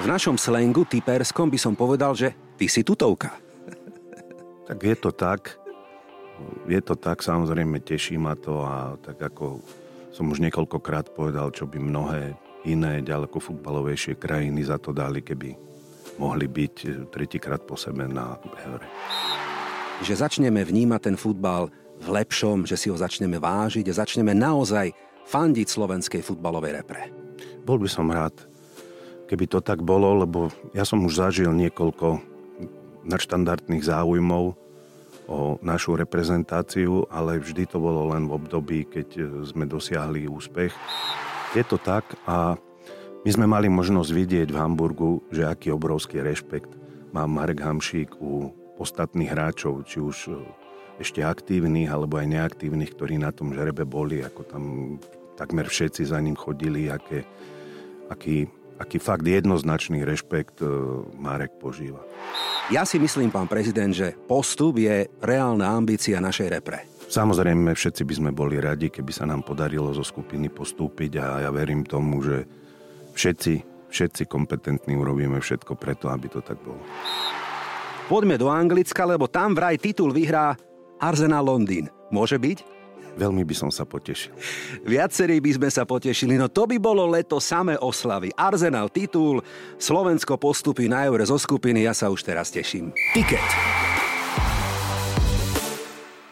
V našom slengu typerskom by som povedal, že ty si tutovka. Tak je to tak. Je to tak, samozrejme teší ma to a tak ako som už niekoľkokrát povedal, čo by mnohé iné ďaleko futbalovejšie krajiny za to dali, keby mohli byť tretíkrát po sebe na eure. Že začneme vnímať ten futbal v lepšom, že si ho začneme vážiť a začneme naozaj fandiť slovenskej futbalovej repre. Bol by som rád, keby to tak bolo, lebo ja som už zažil niekoľko nadštandardných záujmov o našu reprezentáciu, ale vždy to bolo len v období, keď sme dosiahli úspech. Je to tak a my sme mali možnosť vidieť v Hamburgu, že aký obrovský rešpekt má Marek Hamšík u ostatných hráčov, či už ešte aktívnych alebo aj neaktívnych, ktorí na tom žrebe boli, ako tam takmer všetci za ním chodili, aké, aký, aký fakt jednoznačný rešpekt e, Marek požíva. Ja si myslím, pán prezident, že postup je reálna ambícia našej repre. Samozrejme, všetci by sme boli radi, keby sa nám podarilo zo skupiny postúpiť a ja verím tomu, že všetci, všetci kompetentní urobíme všetko preto, aby to tak bolo. Poďme do Anglicka, lebo tam vraj titul vyhrá Arsenal Londýn. Môže byť? Veľmi by som sa potešil. Viacerí by sme sa potešili, no to by bolo leto samé oslavy. Arsenal titul, Slovensko postupí na eure zo skupiny, ja sa už teraz teším. Tiket.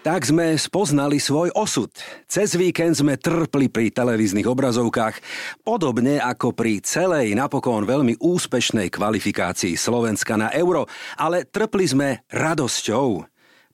Tak sme spoznali svoj osud. Cez víkend sme trpli pri televíznych obrazovkách, podobne ako pri celej napokon veľmi úspešnej kvalifikácii Slovenska na euro, ale trpli sme radosťou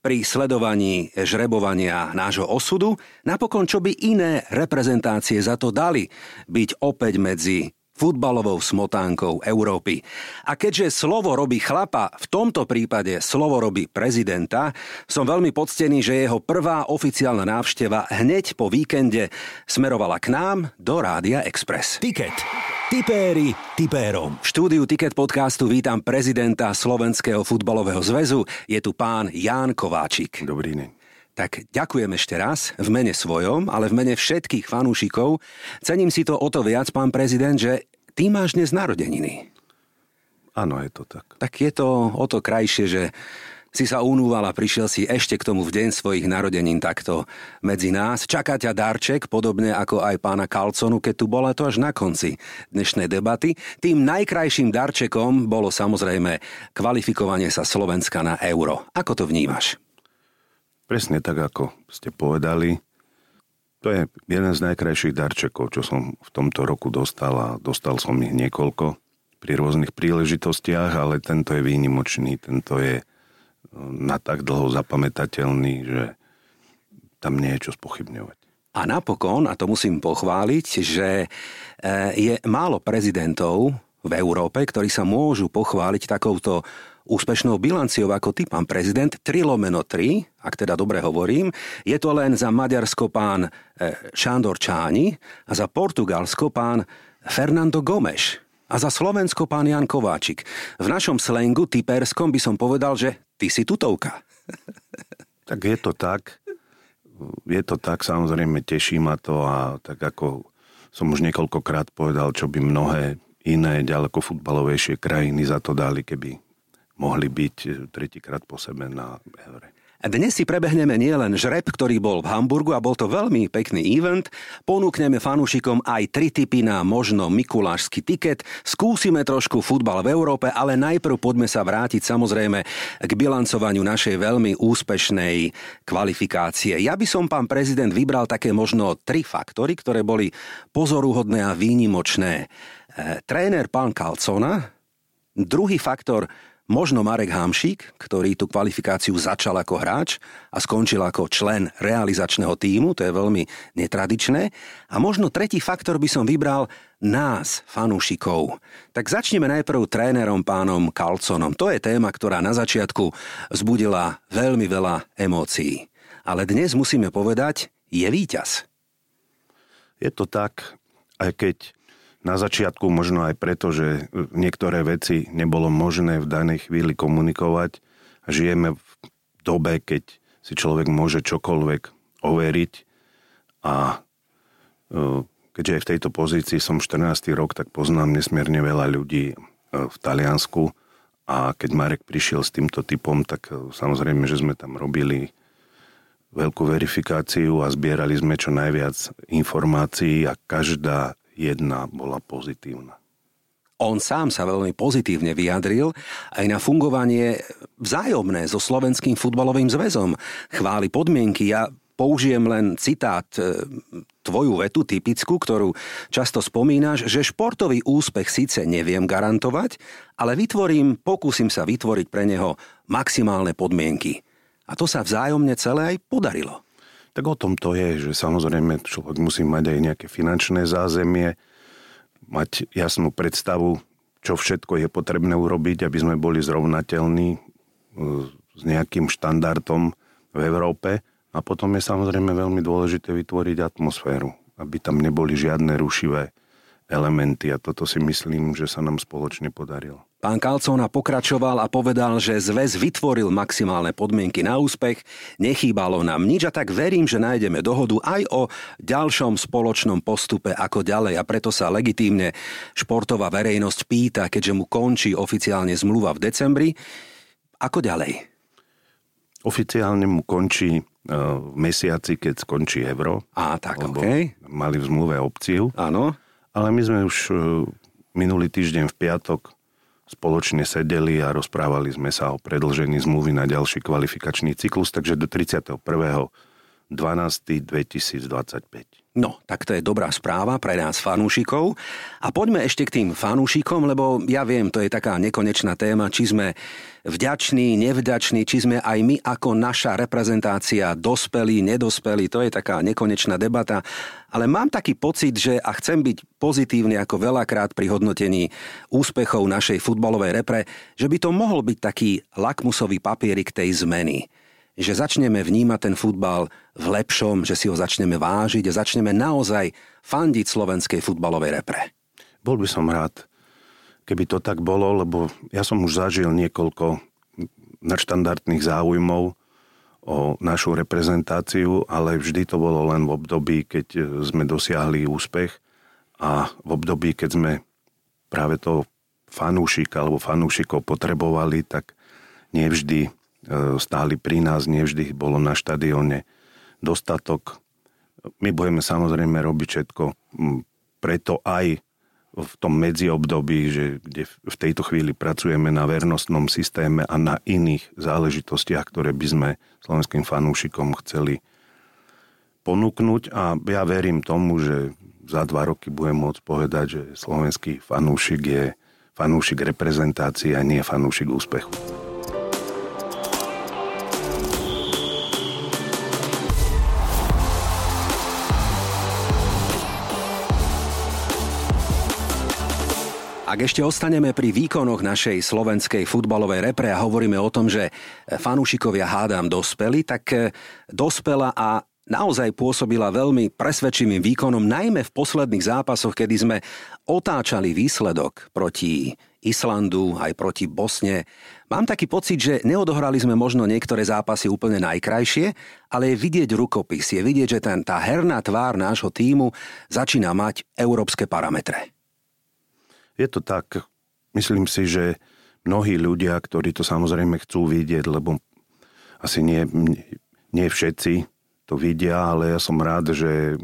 pri sledovaní žrebovania nášho osudu, napokon čo by iné reprezentácie za to dali byť opäť medzi futbalovou smotánkou Európy. A keďže slovo robí chlapa, v tomto prípade slovo robí prezidenta, som veľmi poctený, že jeho prvá oficiálna návšteva hneď po víkende smerovala k nám do Rádia Express. Tiket. Tipéri tipérom. V štúdiu Ticket podcastu vítam prezidenta Slovenského futbalového zväzu. Je tu pán Ján Kováčik. Dobrý deň. Tak ďakujem ešte raz v mene svojom, ale v mene všetkých fanúšikov. Cením si to o to viac, pán prezident, že ty máš dnes narodeniny. Áno, je to tak. Tak je to o to krajšie, že si sa unúval a prišiel si ešte k tomu v deň svojich narodenín takto medzi nás. Čaká ťa darček, podobne ako aj pána Kalconu, keď tu bola to až na konci dnešnej debaty. Tým najkrajším darčekom bolo samozrejme kvalifikovanie sa Slovenska na euro. Ako to vnímaš? Presne tak, ako ste povedali. To je jeden z najkrajších darčekov, čo som v tomto roku dostal a dostal som ich niekoľko pri rôznych príležitostiach, ale tento je výnimočný, tento je na tak dlho zapamätateľný, že tam nie je čo spochybňovať. A napokon, a to musím pochváliť, že e, je málo prezidentov v Európe, ktorí sa môžu pochváliť takouto úspešnou bilanciou ako ty, pán prezident, 3 lomeno 3, ak teda dobre hovorím, je to len za Maďarsko pán e, Šándor Čáni a za Portugalsko pán Fernando Gomes a za Slovensko pán Jan Kováčik. V našom slengu typerskom by som povedal, že ty si tutovka. Tak je to tak. Je to tak, samozrejme teší ma to a tak ako som už niekoľkokrát povedal, čo by mnohé iné ďaleko futbalovejšie krajiny za to dali, keby mohli byť tretíkrát po sebe na eure. Dnes si prebehneme nielen žreb, ktorý bol v Hamburgu a bol to veľmi pekný event, ponúkneme fanúšikom aj tri typy na možno mikulášsky tiket, skúsime trošku futbal v Európe, ale najprv poďme sa vrátiť samozrejme k bilancovaniu našej veľmi úspešnej kvalifikácie. Ja by som, pán prezident, vybral také možno tri faktory, ktoré boli pozoruhodné a výnimočné. E, tréner pán Kalcona, druhý faktor Možno Marek Hamšík, ktorý tú kvalifikáciu začal ako hráč a skončil ako člen realizačného týmu, to je veľmi netradičné. A možno tretí faktor by som vybral nás, fanúšikov. Tak začneme najprv trénerom pánom Kalconom. To je téma, ktorá na začiatku zbudila veľmi veľa emócií. Ale dnes musíme povedať, je víťaz. Je to tak, aj keď na začiatku možno aj preto, že niektoré veci nebolo možné v danej chvíli komunikovať. Žijeme v dobe, keď si človek môže čokoľvek overiť a e, keďže aj v tejto pozícii som 14. rok, tak poznám nesmierne veľa ľudí v Taliansku a keď Marek prišiel s týmto typom, tak samozrejme, že sme tam robili veľkú verifikáciu a zbierali sme čo najviac informácií a každá jedna bola pozitívna. On sám sa veľmi pozitívne vyjadril aj na fungovanie vzájomné so Slovenským futbalovým zväzom. Chváli podmienky. Ja použijem len citát e, tvoju vetu typickú, ktorú často spomínaš, že športový úspech síce neviem garantovať, ale vytvorím, pokúsim sa vytvoriť pre neho maximálne podmienky. A to sa vzájomne celé aj podarilo. Tak o tom to je, že samozrejme človek musí mať aj nejaké finančné zázemie, mať jasnú predstavu, čo všetko je potrebné urobiť, aby sme boli zrovnateľní e, s nejakým štandardom v Európe. A potom je samozrejme veľmi dôležité vytvoriť atmosféru, aby tam neboli žiadne rušivé elementy a toto si myslím, že sa nám spoločne podarilo. Pán Kalcona pokračoval a povedal, že zväz vytvoril maximálne podmienky na úspech, nechýbalo nám nič a tak verím, že nájdeme dohodu aj o ďalšom spoločnom postupe ako ďalej a preto sa legitímne športová verejnosť pýta, keďže mu končí oficiálne zmluva v decembri, ako ďalej? Oficiálne mu končí e, v mesiaci, keď skončí euro. Á, tak, okay. Mali v zmluve opciu. Áno. Ale my sme už e, minulý týždeň v piatok spoločne sedeli a rozprávali sme sa o predlžení zmluvy na ďalší kvalifikačný cyklus, takže do 31. 12. 2025. No, tak to je dobrá správa pre nás fanúšikov. A poďme ešte k tým fanúšikom, lebo ja viem, to je taká nekonečná téma, či sme vďační, nevďační, či sme aj my ako naša reprezentácia dospelí, nedospelí, to je taká nekonečná debata. Ale mám taký pocit, že a chcem byť pozitívny ako veľakrát pri hodnotení úspechov našej futbalovej repre, že by to mohol byť taký lakmusový papierik tej zmeny že začneme vnímať ten futbal v lepšom, že si ho začneme vážiť a začneme naozaj fandiť slovenskej futbalovej repre. Bol by som rád, keby to tak bolo, lebo ja som už zažil niekoľko nadštandardných záujmov o našu reprezentáciu, ale vždy to bolo len v období, keď sme dosiahli úspech a v období, keď sme práve to fanúšika alebo fanúšikov potrebovali, tak nevždy stáli pri nás, nevždy bolo na štadióne dostatok. My budeme samozrejme robiť všetko preto aj v tom medziobdobí, že kde v tejto chvíli pracujeme na vernostnom systéme a na iných záležitostiach, ktoré by sme slovenským fanúšikom chceli ponúknuť a ja verím tomu, že za dva roky budem môcť povedať, že slovenský fanúšik je fanúšik reprezentácie a nie fanúšik úspechu. Ak ešte ostaneme pri výkonoch našej slovenskej futbalovej repre a hovoríme o tom, že fanúšikovia hádam dospeli, tak e, dospela a naozaj pôsobila veľmi presvedčivým výkonom, najmä v posledných zápasoch, kedy sme otáčali výsledok proti Islandu, aj proti Bosne. Mám taký pocit, že neodohrali sme možno niektoré zápasy úplne najkrajšie, ale je vidieť rukopis, je vidieť, že ten, tá herná tvár nášho týmu začína mať európske parametre. Je to tak. Myslím si, že mnohí ľudia, ktorí to samozrejme chcú vidieť, lebo asi nie, nie všetci to vidia, ale ja som rád, že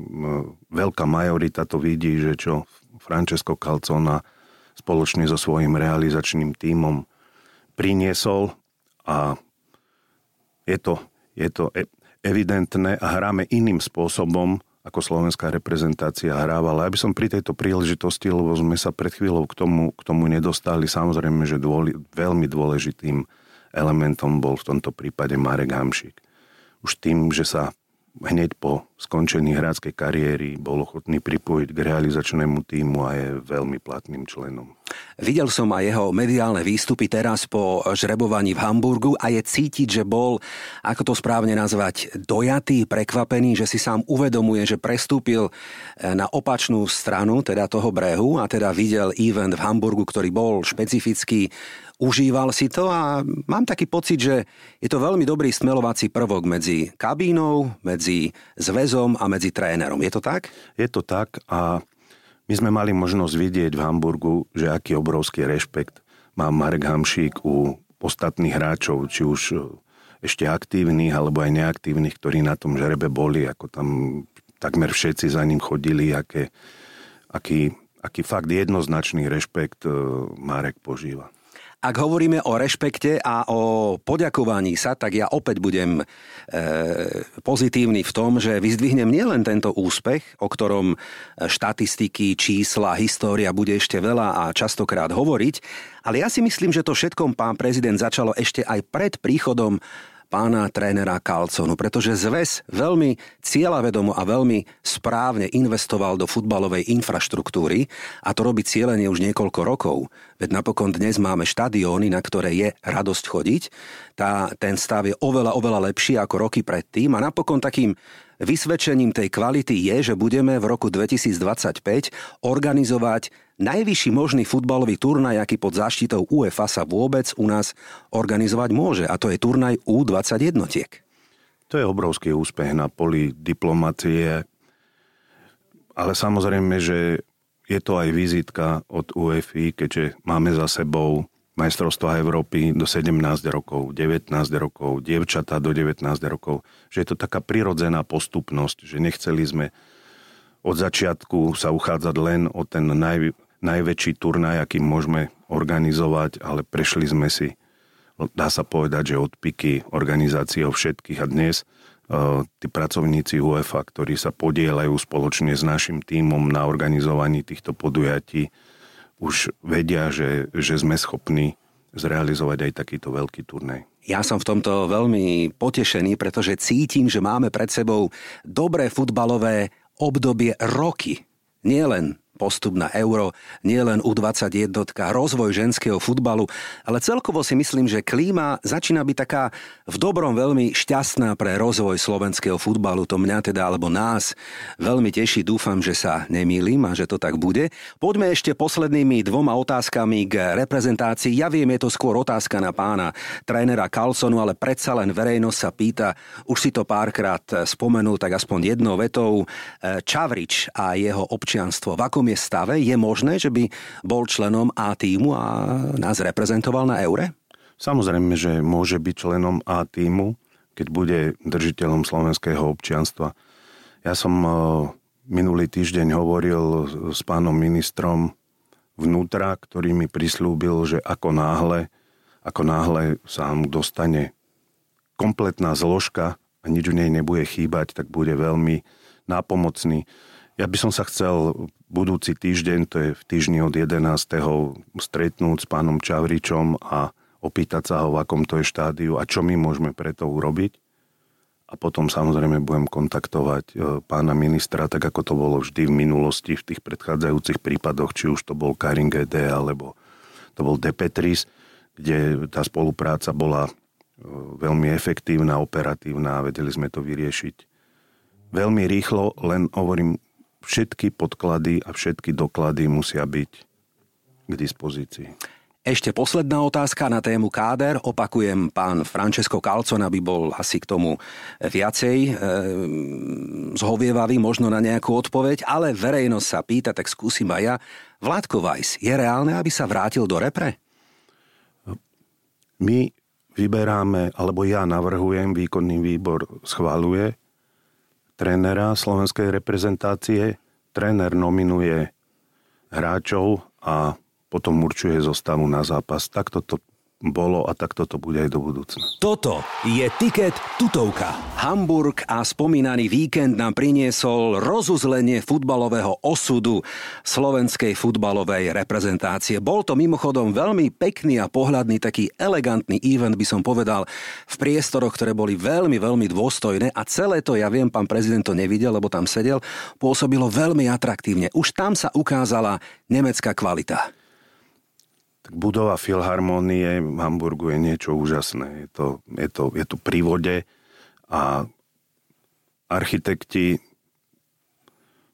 veľká majorita to vidí, že čo Francesco Calzona spoločne so svojím realizačným tímom priniesol a je to, je to e, evidentné a hráme iným spôsobom, ako slovenská reprezentácia hrávala. Aby som pri tejto príležitosti, lebo sme sa pred chvíľou k tomu, k tomu nedostali, samozrejme, že dôli, veľmi dôležitým elementom bol v tomto prípade Marek Hamšik. Už tým, že sa hneď po skončení hráckej kariéry bol ochotný pripojiť k realizačnému týmu a je veľmi platným členom. Videl som aj jeho mediálne výstupy teraz po žrebovaní v Hamburgu a je cítiť, že bol, ako to správne nazvať, dojatý, prekvapený, že si sám uvedomuje, že prestúpil eh, na opačnú stranu, teda toho brehu a teda videl event v Hamburgu, ktorý bol špecifický užíval si to a mám taký pocit, že je to veľmi dobrý smelovací prvok medzi kabínou, medzi zväzom a medzi trénerom. Je to tak? Je to tak a My sme mali možnosť vidieť v Hamburgu, že aký obrovský rešpekt má Marek Hamšík u ostatných hráčov, či už e, ešte aktívnych alebo aj neaktívnych, ktorí na tom žrebe boli, ako tam takmer všetci za ním chodili, aké, aký, aký fakt jednoznačný rešpekt e, Marek požíva. Ak hovoríme o rešpekte a o poďakovaní sa, tak ja opäť budem e, pozitívny v tom, že vyzdvihnem nielen tento úspech, o ktorom štatistiky, čísla, história bude ešte veľa a častokrát hovoriť, ale ja si myslím, že to všetkom pán prezident začalo ešte aj pred príchodom pána trénera Kalconu, pretože zväz veľmi cieľavedomo a veľmi správne investoval do futbalovej infraštruktúry a to robí cieľenie už niekoľko rokov. Veď napokon dnes máme štadióny, na ktoré je radosť chodiť. Tá, ten stav je oveľa, oveľa lepší ako roky predtým a napokon takým Vysvedčením tej kvality je, že budeme v roku 2025 organizovať najvyšší možný futbalový turnaj, aký pod záštitou UEFA sa vôbec u nás organizovať môže. A to je turnaj U20 jednotiek. To je obrovský úspech na poli diplomacie, ale samozrejme, že je to aj vizitka od UEFI, keďže máme za sebou majstrovstva Európy do 17 rokov, 19 rokov, dievčatá do 19 rokov, že je to taká prirodzená postupnosť, že nechceli sme od začiatku sa uchádzať len o ten naj, najväčší turnaj, aký môžeme organizovať, ale prešli sme si, dá sa povedať, že od piky organizáciou všetkých a dnes uh, tí pracovníci UEFA, ktorí sa podielajú spoločne s našim tímom na organizovaní týchto podujatí, už vedia, že, že sme schopní zrealizovať aj takýto veľký turnaj. Ja som v tomto veľmi potešený, pretože cítim, že máme pred sebou dobré futbalové obdobie roky. Nielen postup na euro, nielen U21, rozvoj ženského futbalu, ale celkovo si myslím, že klíma začína byť taká v dobrom veľmi šťastná pre rozvoj slovenského futbalu. To mňa teda, alebo nás veľmi teší. Dúfam, že sa nemýlim a že to tak bude. Poďme ešte poslednými dvoma otázkami k reprezentácii. Ja viem, je to skôr otázka na pána trénera Carlsonu, ale predsa len verejnosť sa pýta, už si to párkrát spomenul, tak aspoň jednou vetou, Čavrič a jeho občianstvo. V akom akom je stave? Je možné, že by bol členom A týmu a nás reprezentoval na Eure? Samozrejme, že môže byť členom A týmu, keď bude držiteľom slovenského občianstva. Ja som e, minulý týždeň hovoril s pánom ministrom vnútra, ktorý mi prislúbil, že ako náhle, ako náhle sa mu dostane kompletná zložka a nič v nej nebude chýbať, tak bude veľmi nápomocný. Ja by som sa chcel budúci týždeň, to je v týždni od 11. stretnúť s pánom Čavričom a opýtať sa ho, v akom to je štádiu a čo my môžeme preto urobiť. A potom samozrejme budem kontaktovať e, pána ministra, tak ako to bolo vždy v minulosti v tých predchádzajúcich prípadoch, či už to bol Karin GD alebo to bol Depetris, kde tá spolupráca bola e, veľmi efektívna, operatívna a vedeli sme to vyriešiť veľmi rýchlo, len hovorím, všetky podklady a všetky doklady musia byť k dispozícii. Ešte posledná otázka na tému káder. Opakujem, pán Francesco Calcon, aby bol asi k tomu viacej e, zhovievavý možno na nejakú odpoveď, ale verejnosť sa pýta, tak skúsim aj ja. Vládko Vajs, je reálne, aby sa vrátil do repre? My vyberáme, alebo ja navrhujem, výkonný výbor schváluje trénera slovenskej reprezentácie. Tréner nominuje hráčov a potom určuje zostavu na zápas. Takto to bolo a takto to bude aj do budúcna. Toto je Tiket tutovka. Hamburg a spomínaný víkend nám priniesol rozuzlenie futbalového osudu slovenskej futbalovej reprezentácie. Bol to mimochodom veľmi pekný a pohľadný, taký elegantný event, by som povedal, v priestoroch, ktoré boli veľmi, veľmi dôstojné a celé to, ja viem, pán prezident to nevidel, lebo tam sedel, pôsobilo veľmi atraktívne. Už tam sa ukázala nemecká kvalita tak budova Filharmonie v Hamburgu je niečo úžasné. Je to, je to, je to pri vode a architekti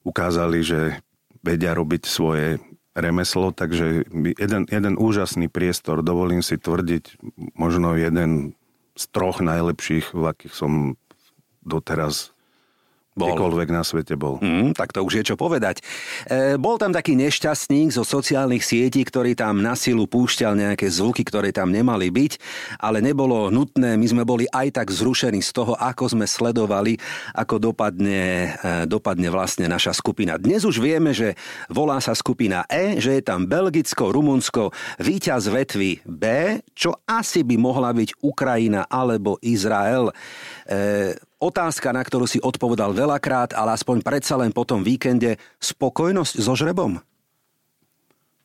ukázali, že vedia robiť svoje remeslo, takže jeden, jeden úžasný priestor, dovolím si tvrdiť, možno jeden z troch najlepších, v akých som doteraz Bol. Kdekoľvek na svete bol. Mm, tak to už je čo povedať. E, bol tam taký nešťastník zo sociálnych sietí, ktorý tam na silu púšťal nejaké zvuky, ktoré tam nemali byť, ale nebolo nutné. My sme boli aj tak zrušení z toho, ako sme sledovali, ako dopadne, e, dopadne vlastne naša skupina. Dnes už vieme, že volá sa skupina E, že je tam Belgicko, Rumunsko, víťaz vetvy B, čo asi by mohla byť Ukrajina alebo Izrael. E, Otázka, na ktorú si odpovedal veľakrát, ale aspoň predsa len po tom víkende, spokojnosť so žrebom?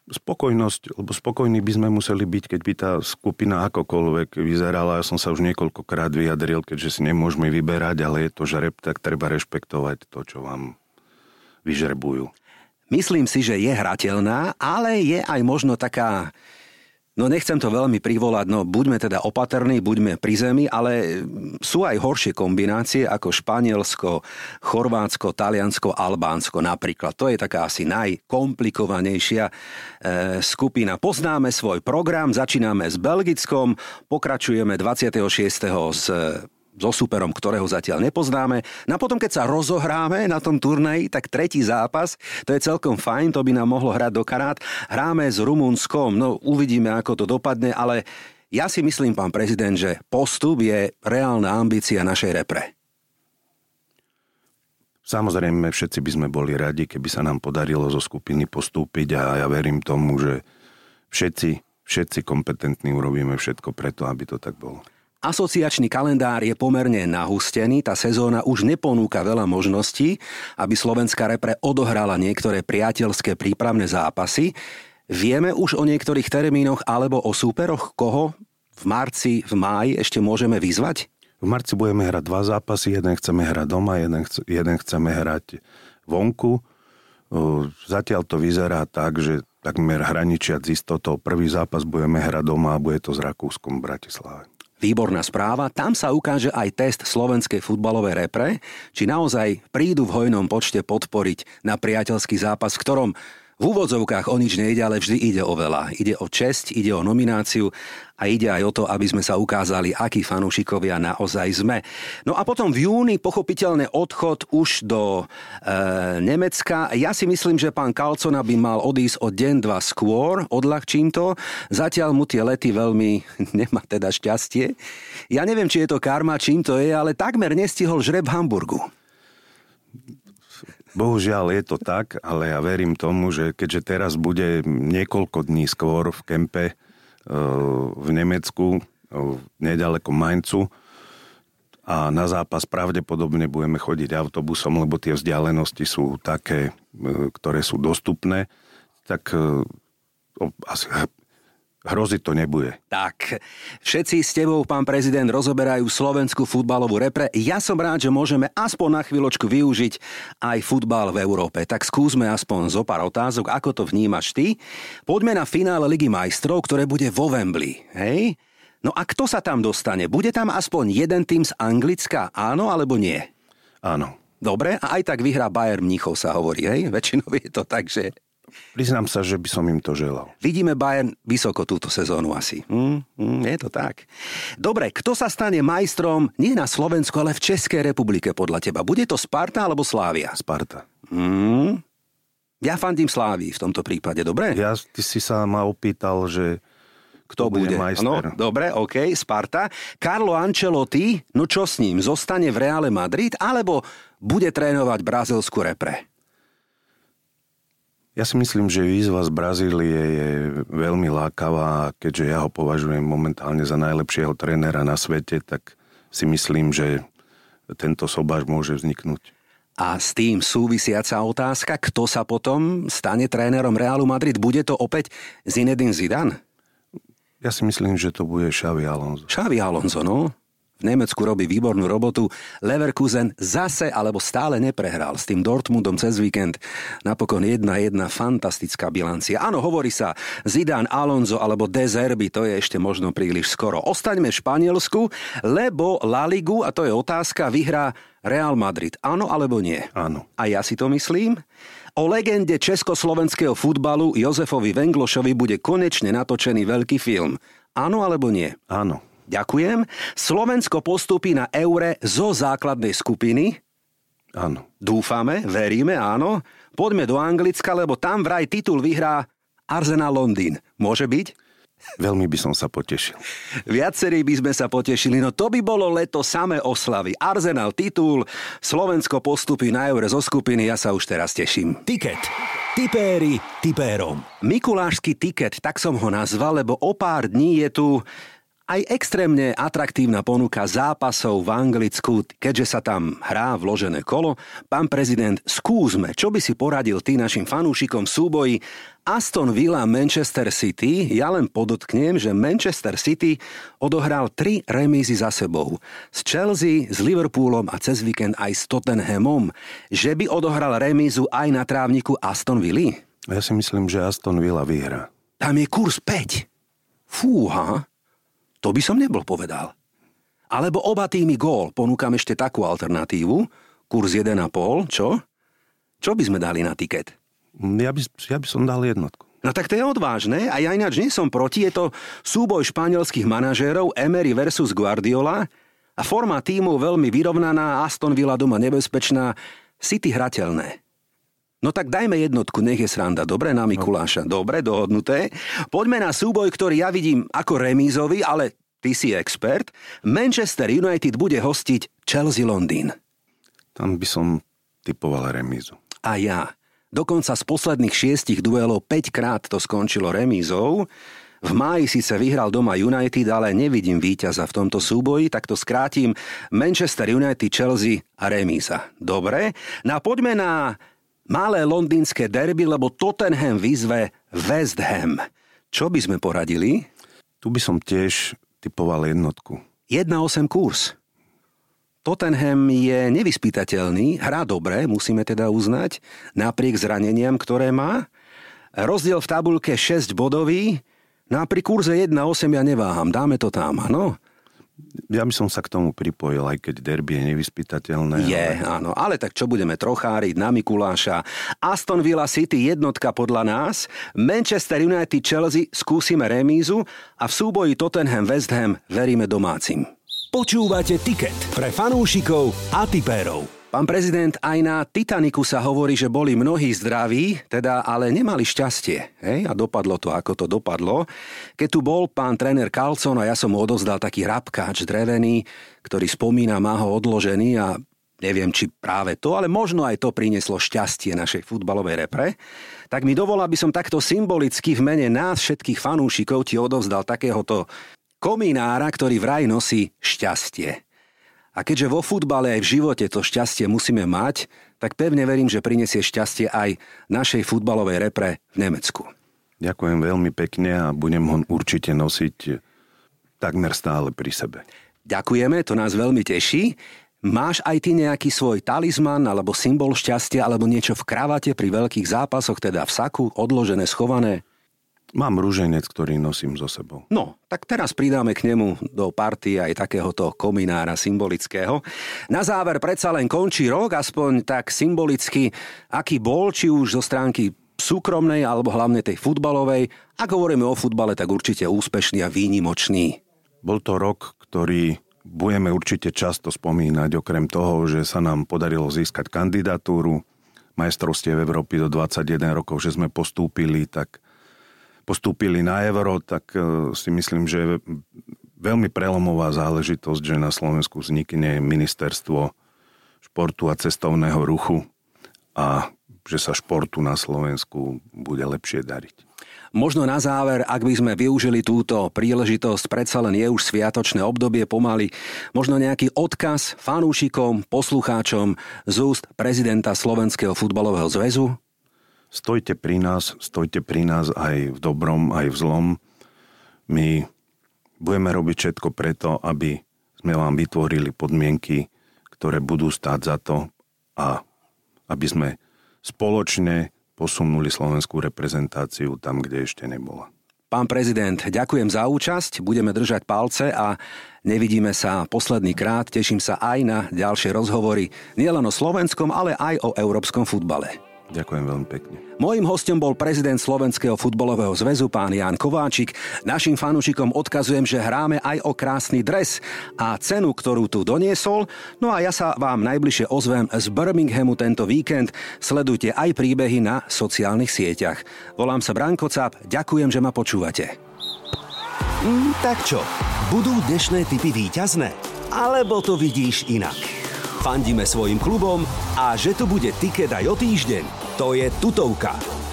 Spokojnosť, lebo spokojní by sme museli byť, keď by tá skupina akokoľvek vyzerala. Ja som sa už niekoľkokrát vyjadril, keďže si nemôžeme vyberať, ale je to žreb, tak treba rešpektovať to, čo vám vyžrebujú. Myslím si, že je hrateľná, ale je aj možno taká No nechcem to veľmi privolať, no buďme teda opatrní, buďme pri zemi, ale sú aj horšie kombinácie ako Španielsko, Chorvátsko, Taliansko, Albánsko napríklad. To je taká asi najkomplikovanejšia e, skupina. Poznáme svoj program, začíname s Belgickom, pokračujeme 26. s so superom, ktorého zatiaľ nepoznáme. No a potom, keď sa rozohráme na tom turnaji, tak tretí zápas, to je celkom fajn, to by nám mohlo hrať do karát. Hráme s Rumunskom, no uvidíme, ako to dopadne, ale ja si myslím, pán prezident, že postup je reálna ambícia našej repre. Samozrejme, všetci by sme boli radi, keby sa nám podarilo zo skupiny postúpiť a ja verím tomu, že všetci, všetci kompetentní urobíme všetko preto, aby to tak bolo. Asociačný kalendár je pomerne nahustený, tá sezóna už neponúka veľa možností, aby slovenská repre odohrala niektoré priateľské prípravné zápasy. Vieme už o niektorých termínoch alebo o súperoch, koho v marci, v máji ešte môžeme vyzvať? V marci budeme hrať dva zápasy, jeden chceme hrať doma, jeden, chce, jeden chceme hrať vonku. Zatiaľ to vyzerá tak, že takmer hraničiať z istotou. Prvý zápas budeme hrať doma a bude to s Rakúskom v Bratislave. Výborná správa, tam sa ukáže aj test slovenskej futbalovej repre, či naozaj prídu v hojnom počte podporiť na priateľský zápas, v ktorom v úvodzovkách o nič nejde, ale vždy ide o veľa. Ide o česť, ide o nomináciu a ide aj o to, aby sme sa ukázali, akí fanúšikovia naozaj sme. No a potom v júni pochopiteľne odchod už do e, Nemecka. Ja si myslím, že pán Kalcona by mal odísť o deň, dva skôr, odľahčím to. Zatiaľ mu tie lety veľmi nemá teda šťastie. Ja neviem, či je to karma, čím to je, ale takmer nestihol žreb v Hamburgu. Bohužiaľ je to tak, ale ja verím tomu, že keďže teraz bude niekoľko dní skôr v kempe e, v Nemecku, e, nedaleko Maincu, a na zápas pravdepodobne budeme chodiť autobusom, lebo tie vzdialenosti sú také, e, ktoré sú dostupné, tak asi hroziť to nebude. Tak, všetci s tebou, pán prezident, rozoberajú slovenskú futbalovú repre. Ja som rád, že môžeme aspoň na chvíľočku využiť aj futbal v Európe. Tak skúsme aspoň zo pár otázok, ako to vnímaš ty. Poďme na finále Ligy majstrov, ktoré bude vo Wembley. Hej? No a kto sa tam dostane? Bude tam aspoň jeden tým z Anglicka? Áno alebo nie? Áno. Dobre, a aj tak vyhrá Bayern Mníchov sa hovorí, hej? Väčšinou je to tak, že Priznám sa, že by som im to želal. Vidíme Bayern vysoko túto sezónu asi. Mm, mm, je to tak. Dobre, kto sa stane majstrom nie na Slovensku, ale v Českej republike podľa teba? Bude to Sparta alebo Slávia? Sparta. Mm, ja fandím Slávii v tomto prípade, dobre? Ja, ty si sa ma opýtal, že kto bude, bude majster. No, dobre, OK, Sparta. Carlo Ancelotti, no čo s ním? Zostane v Reále Madrid alebo bude trénovať brazilskú repre? Ja si myslím, že výzva z Brazílie je veľmi lákavá keďže ja ho považujem momentálne za najlepšieho trénera na svete, tak si myslím, že tento sobáš môže vzniknúť. A s tým súvisiaca otázka, kto sa potom stane trénerom Realu Madrid? Bude to opäť Zinedine Zidane? Ja si myslím, že to bude Xavi Alonso. Xavi Alonso, no. Nemecku robí výbornú robotu. Leverkusen zase alebo stále neprehral s tým Dortmundom cez víkend. Napokon jedna jedna fantastická bilancia. Áno, hovorí sa Zidane, Alonso alebo Dezerby, to je ešte možno príliš skoro. Ostaňme v Španielsku, lebo La Ligu, a to je otázka, vyhrá Real Madrid. Áno alebo nie? Áno. A ja si to myslím? O legende československého futbalu Jozefovi Venglošovi bude konečne natočený veľký film. Áno alebo nie? Áno. Ďakujem. Slovensko postupí na eure zo základnej skupiny. Áno. Dúfame, veríme, áno. Poďme do Anglicka, lebo tam vraj titul vyhrá Arsenal Londýn. Môže byť? Veľmi by som sa potešil. Viacerí by sme sa potešili, no to by bolo leto samé oslavy. Arsenal titul, Slovensko postupí na eure zo skupiny, ja sa už teraz teším. Tiket. Tipéri tipérom. Mikulášsky tiket, tak som ho nazval, lebo o pár dní je tu aj extrémne atraktívna ponuka zápasov v Anglicku, keďže sa tam hrá vložené kolo. Pán prezident, skúsme, čo by si poradil ty našim fanúšikom v súboji Aston Villa Manchester City. Ja len podotknem, že Manchester City odohral tri remízy za sebou. S Chelsea, s Liverpoolom a cez víkend aj s Tottenhamom. Že by odohral remízu aj na trávniku Aston Villa? Ja si myslím, že Aston Villa vyhrá. Tam je kurz 5. Fúha. To by som nebol povedal. Alebo oba týmy gól. Ponúkam ešte takú alternatívu. Kurs 1,5, čo? Čo by sme dali na tiket? Ja by, ja by som dal jednotku. No tak to je odvážne a ja ináč nie som proti. Je to súboj španielských manažérov Emery versus Guardiola a forma týmu veľmi vyrovnaná, Aston Villa doma nebezpečná, City hrateľné. No tak dajme jednotku, nech je sranda. Dobre na Mikuláša. Dobre, dohodnuté. Poďme na súboj, ktorý ja vidím ako remízový, ale ty si expert. Manchester United bude hostiť Chelsea Londýn. Tam by som typoval remízu. A ja. Dokonca z posledných šiestich duelov 5 krát to skončilo remízou. V máji síce vyhral doma United, ale nevidím víťaza v tomto súboji, tak to skrátim Manchester United, Chelsea a remíza. Dobre, no a poďme na malé londýnske derby, lebo Tottenham vyzve West Ham. Čo by sme poradili? Tu by som tiež typoval jednotku. 1-8 kurz. Tottenham je nevyspytateľný, hrá dobre, musíme teda uznať, napriek zraneniam, ktoré má. Rozdiel v tabulke 6 bodový, no a pri kurze 1,8 ja neváham, dáme to tam, áno? Ja by som sa k tomu pripojil, aj keď derby je nevyspytateľné. Je, ale... áno, ale tak čo budeme trocháriť na Mikuláša. Aston Villa City jednotka podľa nás, Manchester United Chelsea skúsime remízu a v súboji Tottenham West Ham veríme domácim. Počúvate Tiket pre fanúšikov a tipérov. Pán prezident, aj na Titaniku sa hovorí, že boli mnohí zdraví, teda ale nemali šťastie. Hej? A dopadlo to, ako to dopadlo. Keď tu bol pán tréner Carlson a ja som mu odozdal taký rabkáč drevený, ktorý spomína, má ho odložený a neviem, či práve to, ale možno aj to prinieslo šťastie našej futbalovej repre, tak mi dovol, aby som takto symbolicky v mene nás všetkých fanúšikov ti odovzdal takéhoto kominára, ktorý vraj nosí šťastie. A keďže vo futbale aj v živote to šťastie musíme mať, tak pevne verím, že prinesie šťastie aj našej futbalovej repre v Nemecku. Ďakujem veľmi pekne a budem ho určite nosiť takmer stále pri sebe. Ďakujeme, to nás veľmi teší. Máš aj ty nejaký svoj talizman alebo symbol šťastia alebo niečo v kravate pri veľkých zápasoch, teda v saku, odložené, schované? Mám rúženec, ktorý nosím so sebou. No, tak teraz pridáme k nemu do party aj takéhoto kominára symbolického. Na záver predsa len končí rok, aspoň tak symbolicky, aký bol, či už zo stránky súkromnej alebo hlavne tej futbalovej. Ak hovoríme o futbale, tak určite úspešný a výnimočný. Bol to rok, ktorý budeme určite často spomínať, okrem toho, že sa nám podarilo získať kandidatúru majstrovstiev Európy do 21 rokov, že sme postúpili, tak postúpili na euro, tak e, si myslím, že je veľmi prelomová záležitosť, že na Slovensku vznikne ministerstvo športu a cestovného ruchu a že sa športu na Slovensku bude lepšie dariť. Možno na záver, ak by sme využili túto príležitosť, predsa len je už sviatočné obdobie pomaly, možno nejaký odkaz fanúšikom, poslucháčom z úst prezidenta Slovenského futbalového zväzu? Stojte pri nás, stojte pri nás aj v dobrom, aj v zlom. My budeme robiť všetko preto, aby sme vám vytvorili podmienky, ktoré budú stáť za to a aby sme spoločne posunuli slovenskú reprezentáciu tam, kde ešte nebola. Pán prezident, ďakujem za účasť, budeme držať palce a nevidíme sa posledný krát. Teším sa aj na ďalšie rozhovory, nielen o slovenskom, ale aj o európskom futbale. Ďakujem veľmi pekne. Mojím hostom bol prezident Slovenského futbalového zväzu pán Jan Kováčik. Našim fanúšikom odkazujem, že hráme aj o krásny dres a cenu, ktorú tu doniesol. No a ja sa vám najbližšie ozvem z Birminghamu tento víkend. Sledujte aj príbehy na sociálnych sieťach. Volám sa Branko Cap, ďakujem, že ma počúvate. Mm, tak čo, budú dnešné typy víťazné? Alebo to vidíš inak? Fandíme svojim klubom a že tu bude tiket aj o týždeň, to je tutovka.